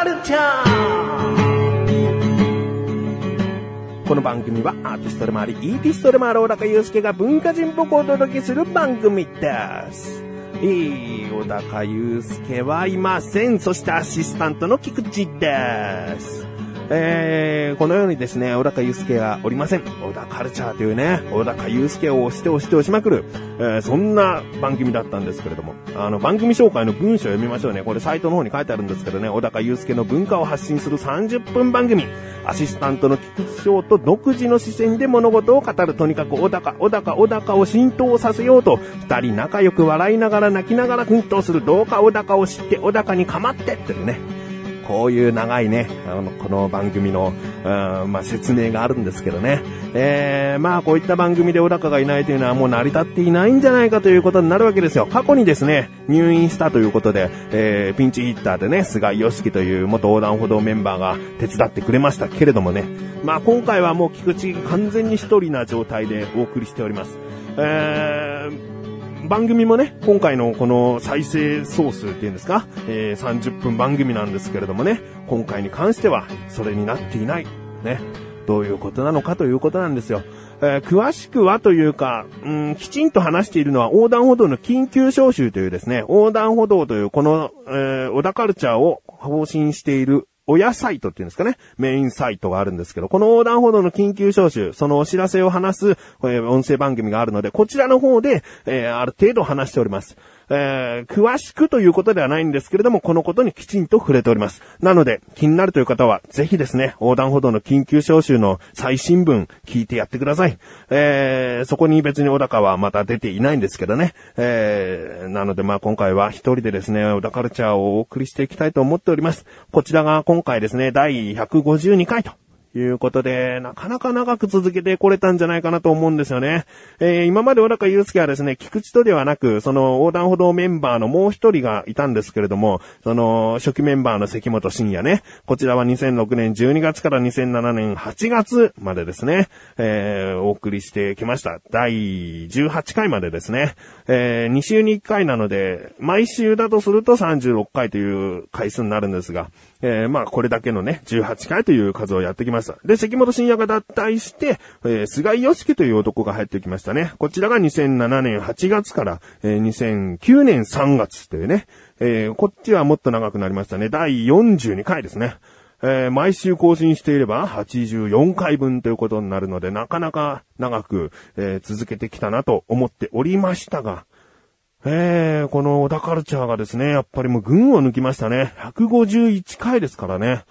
カルチャー。この番組はアーティストでもあり、イーティストでもある小高祐介が文化人っぽくお届けする番組です。えー、小高祐介はいません。そしてアシスタントの菊池です。えー、このようにですね、小高祐介はおりません。小高カルチャーというね、小高祐介を押して押して押しまくる、えー、そんな番組だったんですけれども、あの、番組紹介の文章を読みましょうね。これサイトの方に書いてあるんですけどね、小高祐介の文化を発信する30分番組。アシスタントの菊池翔と独自の視線で物事を語る。とにかく小高、小高、小高を浸透させようと、二人仲良く笑いながら泣きながら奮闘する。どうか小高を知って、小高に構ってっていうね。こういう長いね、あの、この番組の、うん、まあ、説明があるんですけどね。えー、まあ、こういった番組で小高がいないというのはもう成り立っていないんじゃないかということになるわけですよ。過去にですね、入院したということで、えー、ピンチヒッターでね、菅義樹という元横断歩道メンバーが手伝ってくれましたけれどもね。まあ、今回はもう菊池完全に一人な状態でお送りしております。えー、番組もね、今回のこの再生総数っていうんですか、えー、30分番組なんですけれどもね、今回に関してはそれになっていない。ね。どういうことなのかということなんですよ。えー、詳しくはというか、うん、きちんと話しているのは横断歩道の緊急招集というですね、横断歩道というこの、えー、小田カルチャーを方針している親サイトっていうんですかね。メインサイトがあるんですけど、この横断歩道の緊急招集、そのお知らせを話す、これ音声番組があるので、こちらの方で、え、ある程度話しております。えー、詳しくということではないんですけれども、このことにきちんと触れております。なので、気になるという方は、ぜひですね、横断歩道の緊急招集の最新聞、聞いてやってください。えー、そこに別に小高はまた出ていないんですけどね。えー、なのでまあ今回は一人でですね、小田カルチャーをお送りしていきたいと思っております。こちらが今回ですね、第152回と。いうことで、なかなか長く続けてこれたんじゃないかなと思うんですよね。えー、今まで小高祐介はですね、菊池とではなく、その横断歩道メンバーのもう一人がいたんですけれども、その初期メンバーの関本慎也ね、こちらは2006年12月から2007年8月までですね、えー、お送りしてきました。第18回までですね、えー、2週に1回なので、毎週だとすると36回という回数になるんですが、えー、まあ、これだけのね、18回という数をやってきました。で、関本慎也が脱退して、えー、菅井良樹という男が入ってきましたね。こちらが2007年8月から、えー、2009年3月というね、えー、こっちはもっと長くなりましたね。第42回ですね。えー、毎週更新していれば84回分ということになるので、なかなか長く、えー、続けてきたなと思っておりましたが、えー、この小田カルチャーがですね、やっぱりもう群を抜きましたね。151回ですからね。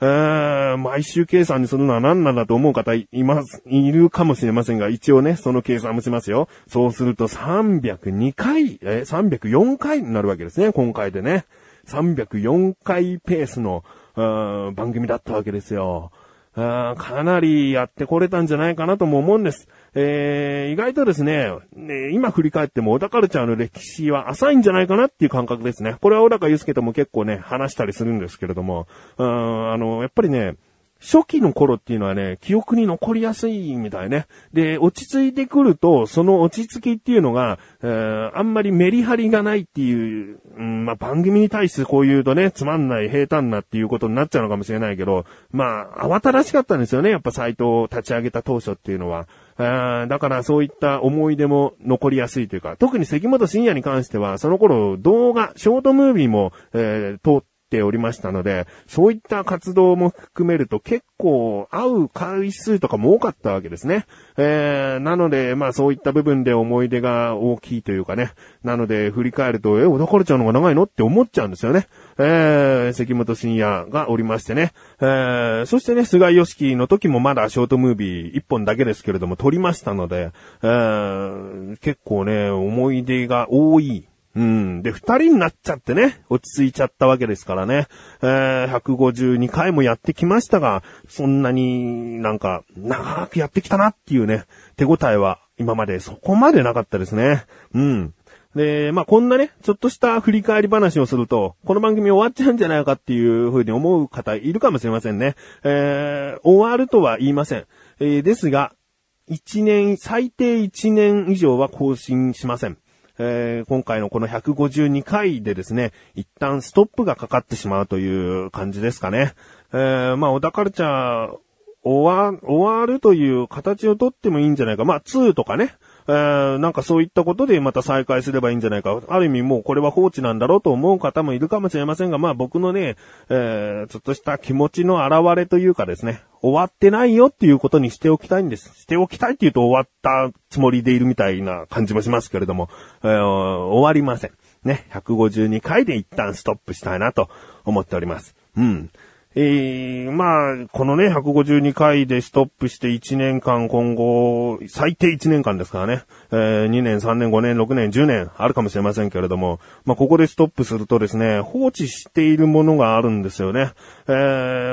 えー、毎週計算にするのは何なんだと思う方います、いるかもしれませんが、一応ね、その計算もしますよ。そうすると302回、えー、304回になるわけですね、今回でね。304回ペースの、ー番組だったわけですよ。かなりやってこれたんじゃないかなとも思うんです。えー、意外とですね、ね今振り返っても小田カルチャーの歴史は浅いんじゃないかなっていう感覚ですね。これは小高祐介とも結構ね、話したりするんですけれども、うん、あの、やっぱりね、初期の頃っていうのはね、記憶に残りやすいみたいね。で、落ち着いてくると、その落ち着きっていうのが、えー、あんまりメリハリがないっていう、うん、まあ、番組に対してこう言うとね、つまんない平坦なっていうことになっちゃうのかもしれないけど、まあ、慌ただしかったんですよね、やっぱサイトを立ち上げた当初っていうのは。あだからそういった思い出も残りやすいというか、特に関本深也に関しては、その頃動画、ショートムービーも、えー、通ってておりましたので、そういった活動も含めると結構会う回数とかも多かったわけですね。えー、なので、まあそういった部分で思い出が大きいというかね。なので振り返ると、え、小田カルチャーの方が長いのって思っちゃうんですよね。えー、関本深也がおりましてね。えー、そしてね、菅義樹の時もまだショートムービー一本だけですけれども撮りましたので、えー、結構ね、思い出が多いうん。で、二人になっちゃってね、落ち着いちゃったわけですからね。えー、152回もやってきましたが、そんなになんか、長くやってきたなっていうね、手応えは今までそこまでなかったですね。うん。で、まあ、こんなね、ちょっとした振り返り話をすると、この番組終わっちゃうんじゃないかっていう風に思う方いるかもしれませんね。えー、終わるとは言いません。えー、ですが、1年、最低1年以上は更新しません。えー、今回のこの152回でですね、一旦ストップがかかってしまうという感じですかね。えー、まあ、小田カルチャー、終わ、終わるという形をとってもいいんじゃないか。まあ、2とかね。えー、なんかそういったことでまた再開すればいいんじゃないか。ある意味もうこれは放置なんだろうと思う方もいるかもしれませんが、まあ僕のね、えー、ちょっとした気持ちの表れというかですね、終わってないよっていうことにしておきたいんです。しておきたいって言うと終わったつもりでいるみたいな感じもしますけれども、えー、終わりません。ね、152回で一旦ストップしたいなと思っております。うん。えー、まあ、このね、152回でストップして1年間今後、最低1年間ですからね、えー、2年、3年、5年、6年、10年あるかもしれませんけれども、まあ、ここでストップするとですね、放置しているものがあるんですよね。え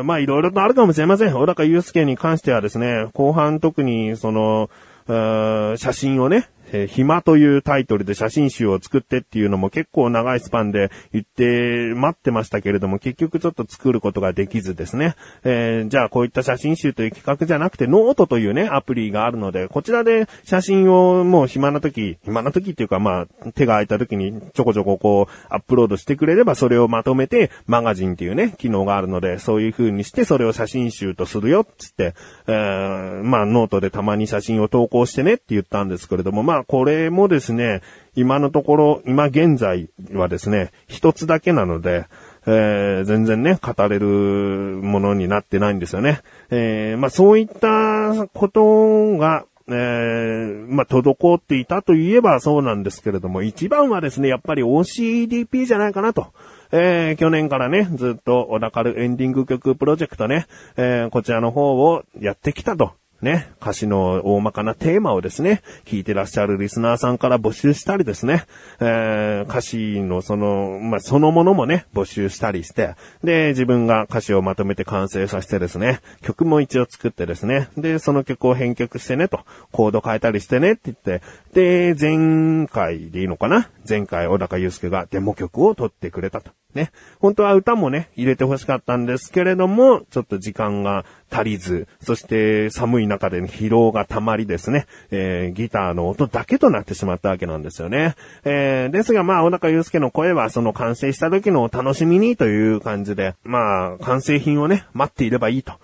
ー、まあ、いろいろとあるかもしれません。小高祐介に関してはですね、後半特にその、写真をね、えー、暇というタイトルで写真集を作ってっていうのも結構長いスパンで言って待ってましたけれども、結局ちょっと作ることができずですね。えー、じゃあこういった写真集という企画じゃなくてノートというね、アプリがあるので、こちらで写真をもう暇な時、暇な時っていうかまあ、手が空いた時にちょこちょここう、アップロードしてくれればそれをまとめて、マガジンっていうね、機能があるので、そういう風にしてそれを写真集とするよ、つって、えー、まあノートでたまに写真を投稿してねって言ったんですけれども、まこれもですね、今のところ、今現在はですね、一つだけなので、えー、全然ね、語れるものになってないんですよね。えー、まあそういったことが、えー、まあ、滞っていたといえばそうなんですけれども、一番はですね、やっぱり OCDP じゃないかなと。えー、去年からね、ずっと小高るエンディング曲プロジェクトね、えー、こちらの方をやってきたと。ね、歌詞の大まかなテーマをですね、聞いてらっしゃるリスナーさんから募集したりですね、えー、歌詞のその、まあ、そのものもね、募集したりして、で、自分が歌詞をまとめて完成させてですね、曲も一応作ってですね、で、その曲を編曲してねと、コード変えたりしてねって言って、で、前回でいいのかな？前回小高祐介がデモ曲を撮ってくれたと。ね。本当は歌もね、入れて欲しかったんですけれども、ちょっと時間が足りず、そして寒い中で疲労が溜まりですね、えー、ギターの音だけとなってしまったわけなんですよね。えー、ですがまあ、小高祐介の声はその完成した時のお楽しみにという感じで、まあ、完成品をね、待っていればいいと。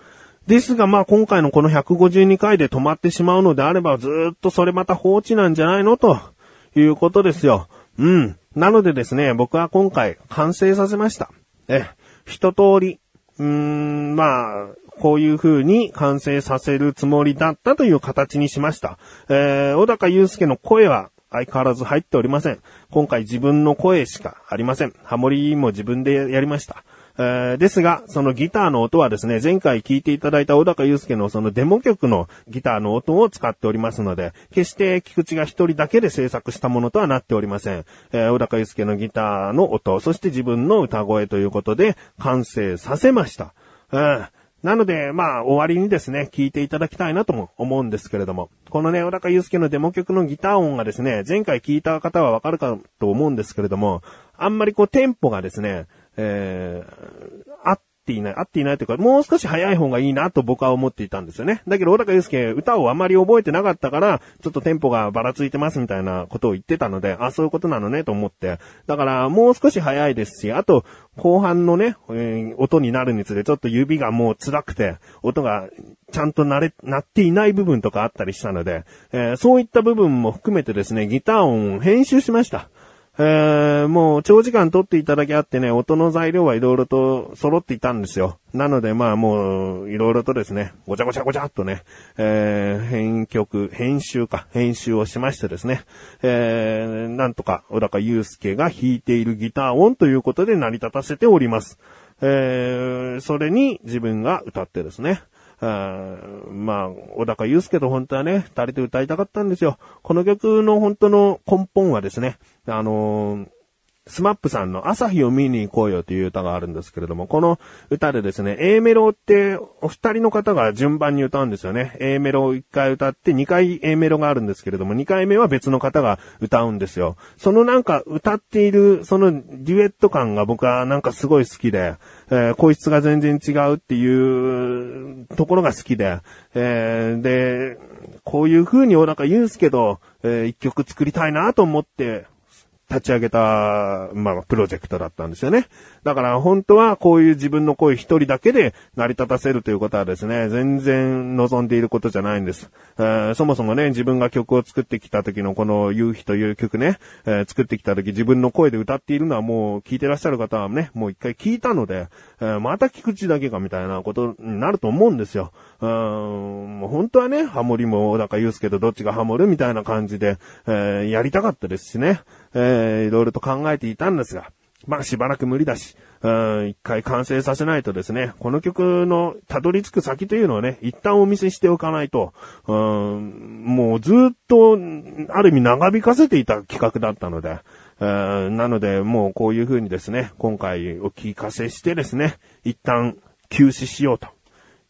ですがまあ今回のこの152回で止まってしまうのであればずっとそれまた放置なんじゃないの？ということですよ。うん。なのでですね、僕は今回完成させました。え、一通り、うーん、まあ、こういう風に完成させるつもりだったという形にしました。えー、小高祐介の声は相変わらず入っておりません。今回自分の声しかありません。ハモリも自分でやりました。えー、ですが、そのギターの音はですね、前回聴いていただいた小高祐介のそのデモ曲のギターの音を使っておりますので、決して菊池が一人だけで制作したものとはなっておりません。えー、小高祐介のギターの音、そして自分の歌声ということで完成させました。うんなので、まあ、終わりにですね、聞いていただきたいなとも思うんですけれども、このね、小高祐介のデモ曲のギター音がですね、前回聞いた方はわかるかと思うんですけれども、あんまりこうテンポがですね、えー、合っていない、合っていないというか、もう少し早い方がいいなと僕は思っていたんですよね。だけど、小高祐介、歌をあまり覚えてなかったから、ちょっとテンポがばらついてますみたいなことを言ってたので、あ、そういうことなのねと思って。だから、もう少し早いですし、あと、後半のね、えー、音になるにつれ、ちょっと指がもう辛くて、音がちゃんと鳴れ、鳴っていない部分とかあったりしたので、えー、そういった部分も含めてですね、ギター音を編集しました。えー、もう長時間撮っていただきあってね、音の材料はいろいろと揃っていたんですよ。なのでまあもう、いろいろとですね、ごちゃごちゃごちゃっとね、えー、編曲、編集か、編集をしましてですね、えー、なんとか、小高祐介が弾いているギター音ということで成り立たせております。えー、それに自分が歌ってですね、まあ、小高祐介と本当はね、二人で歌いたかったんですよ。この曲の本当の根本はですね、あのー、スマップさんの朝日を見に行こうよという歌があるんですけれども、この歌でですね、A メロってお二人の方が順番に歌うんですよね。A メロを1回歌って2回 A メロがあるんですけれども、2回目は別の方が歌うんですよ。そのなんか歌っている、そのデュエット感が僕はなんかすごい好きで、えー、声質が全然違うっていうところが好きで、えー、で、こういう風になんか言うんすけど、えー、一曲作りたいなと思って、立ち上げた、まあ、プロジェクトだったんですよね。だから本当はこういう自分の声一人だけで成り立たせるということはですね、全然望んでいることじゃないんです。えー、そもそもね、自分が曲を作ってきた時のこの夕日という曲ね、えー、作ってきた時自分の声で歌っているのはもう聞いてらっしゃる方はね、もう一回聞いたので、えー、また聞く口だけかみたいなことになると思うんですよ。うん、本当はね、ハモリも小高祐介とどっちがハモるみたいな感じで、えー、やりたかったですしね。えー、いろいろと考えていたんですが、まあしばらく無理だし、うん、一回完成させないとですね、この曲のたどり着く先というのをね、一旦お見せしておかないと、うん、もうずっと、ある意味長引かせていた企画だったので、なので、もうこういう風にですね、今回お聞かせしてですね、一旦休止しようと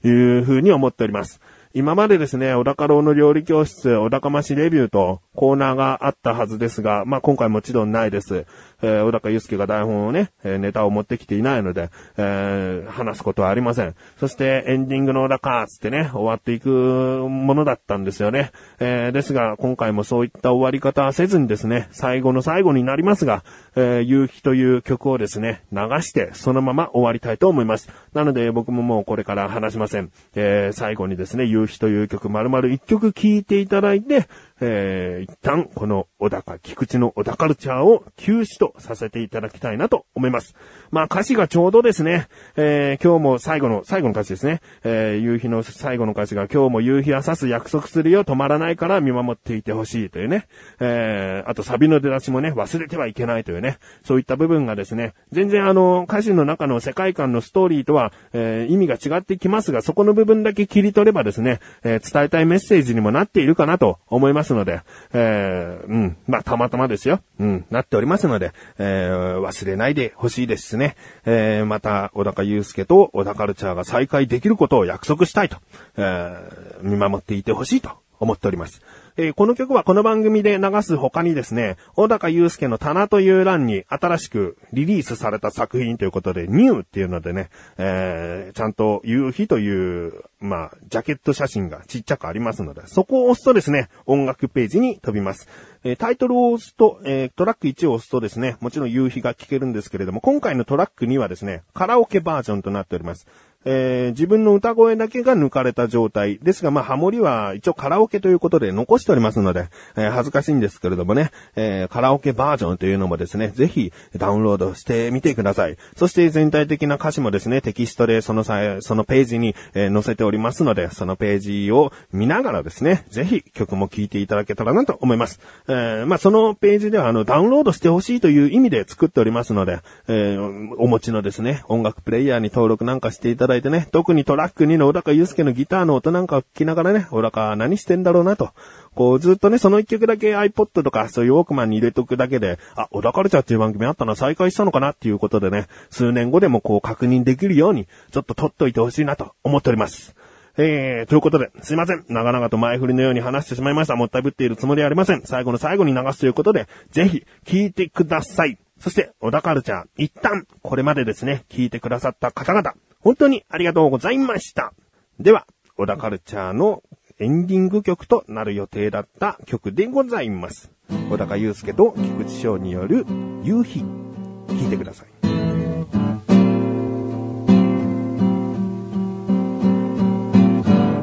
いう風に思っております。今までですね、小高郎の料理教室、小高ましレビューとコーナーがあったはずですが、まあ、今回もちろんないです。えー、小高祐介が台本をね、えー、ネタを持ってきていないので、えー、話すことはありません。そしてエンディングの小高つってね、終わっていくものだったんですよね。えー、ですが、今回もそういった終わり方はせずにですね、最後の最後になりますが、えー、夕日という曲をですね、流して、そのまま終わりたいと思います。なので、僕ももうこれから話しません。えー、最後にですね、夕日という曲、丸々一曲聴いていただいて、えー、一旦この小高、菊池の小高カルチャーを休止とさせていただきたいなと思います。まあ歌詞がちょうどですね、えー、今日も最後の、最後の歌詞ですね、えー、夕日の最後の歌詞が今日も夕日はさす約束するよ止まらないから見守っていてほしいというね、えー、あとサビの出だしもね、忘れてはいけないというね、そういった部分がですね、全然あの、歌詞の中の世界観のストーリーとは、えー、意味が違ってきますが、そこの部分だけ切り取ればですね、えー、伝えたいメッセージにもなっているかなと思いますので、えー、うん、まあ、たまたまですよ。うん、なっておりますので、えー、忘れないでほしいですね。えー、また、小高祐介と小高ルチャーが再開できることを約束したいと、えー、見守っていてほしいと思っております。えー、この曲はこの番組で流す他にですね、小高祐介の棚という欄に新しくリリースされた作品ということで、ニューっていうのでね、えー、ちゃんと夕日という、まあ、ジャケット写真がちっちゃくありますので、そこを押すとですね、音楽ページに飛びます。えー、タイトルを押すと、えー、トラック1を押すとですね、もちろん夕日が聴けるんですけれども、今回のトラック2はですね、カラオケバージョンとなっております。えー、自分の歌声だけが抜かれた状態。ですが、まあ、ハモリは一応カラオケということで残しておりますので、えー、恥ずかしいんですけれどもね、えー、カラオケバージョンというのもですね、ぜひダウンロードしてみてください。そして全体的な歌詞もですね、テキストでその際、そのページに、え、載せておりますので、そのページを見ながらですね、ぜひ曲も聴いていただけたらなと思います。え、まあ、そのページではあの、ダウンロードしてほしいという意味で作っておりますので、え、お持ちのですね、音楽プレイヤーに登録なんかしていただいてね、特にトラック2の小高祐介のギターの音なんかを聞きながらね、小高何してんだろうなと。こうずっとね、その一曲だけ iPod とかそういうウォークマンに入れとくだけで、あ、小高カルチャーっていう番組あったな、再開したのかなっていうことでね、数年後でもこう確認できるように、ちょっと撮っといてほしいなと思っております。えー、ということで、すいません。長々と前振りのように話してしまいました。もったいぶっているつもりはありません。最後の最後に流すということで、ぜひ、聞いてください。そして、小田カルチャー、一旦、これまでですね、聞いてくださった方々、本当にありがとうございました。では、小田カルチャーのエンディング曲となる予定だった曲でございます。小高祐介と菊池翔による夕日。聴いてください。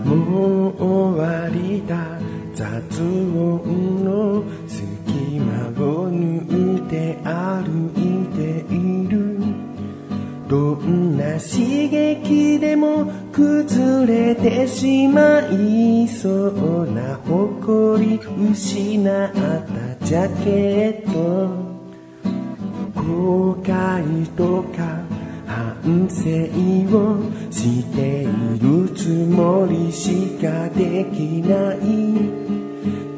もう終わりだ雑音の隙間を抜いて歩どんな刺激でも崩れてしまいそうな誇り失ったジャケット。後悔とか反省をしているつもりしかできない。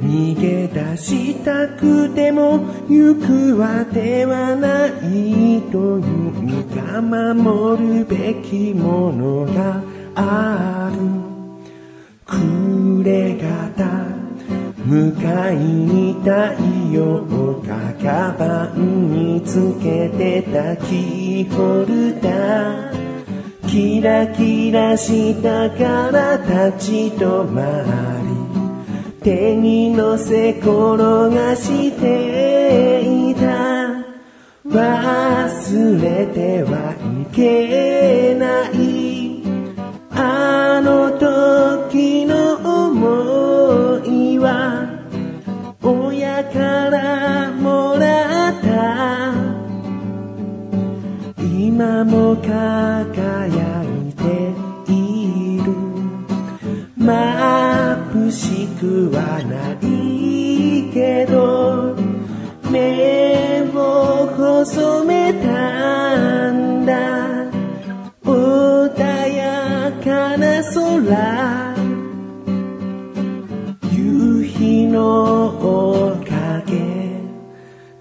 逃げ出したくても行くあてはないという。守るべきものがある。暮れ方迎えに太陽がカバンにつけてたキーホルダー。キラキラしたから立ち止まり。手に乗せ転がしていた。忘れてはいけない。あの時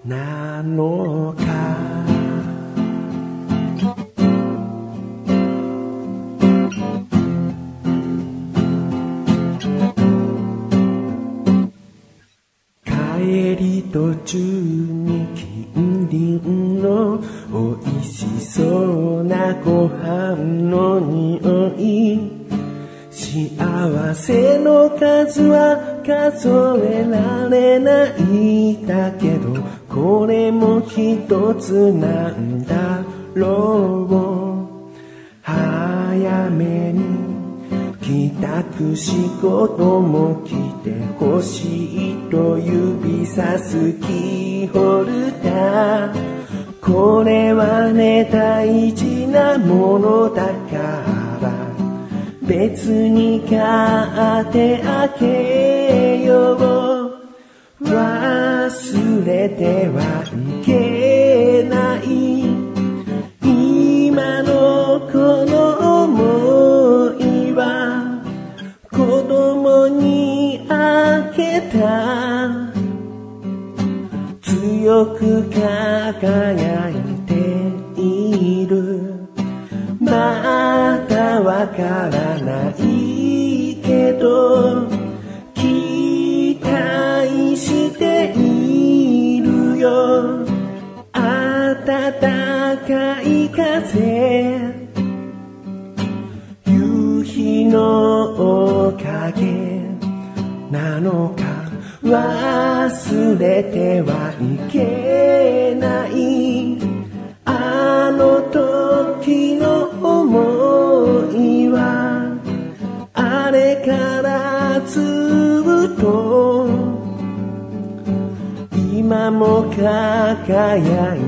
なのか？帰り途中に近隣の美味しそうなご飯の匂い。幸せの数は数えられない。これも一つなんだろう。早めに帰宅仕事も来てほしいと指さすキーホルダー。これはね大事なものだから。別に買ってあげよう。忘れてはいけない今のこの思いは子供にあげた強く輝いている。まだわからないけどよ。暖かい風。夕日のおかげ。なのか忘れてはいけない。輝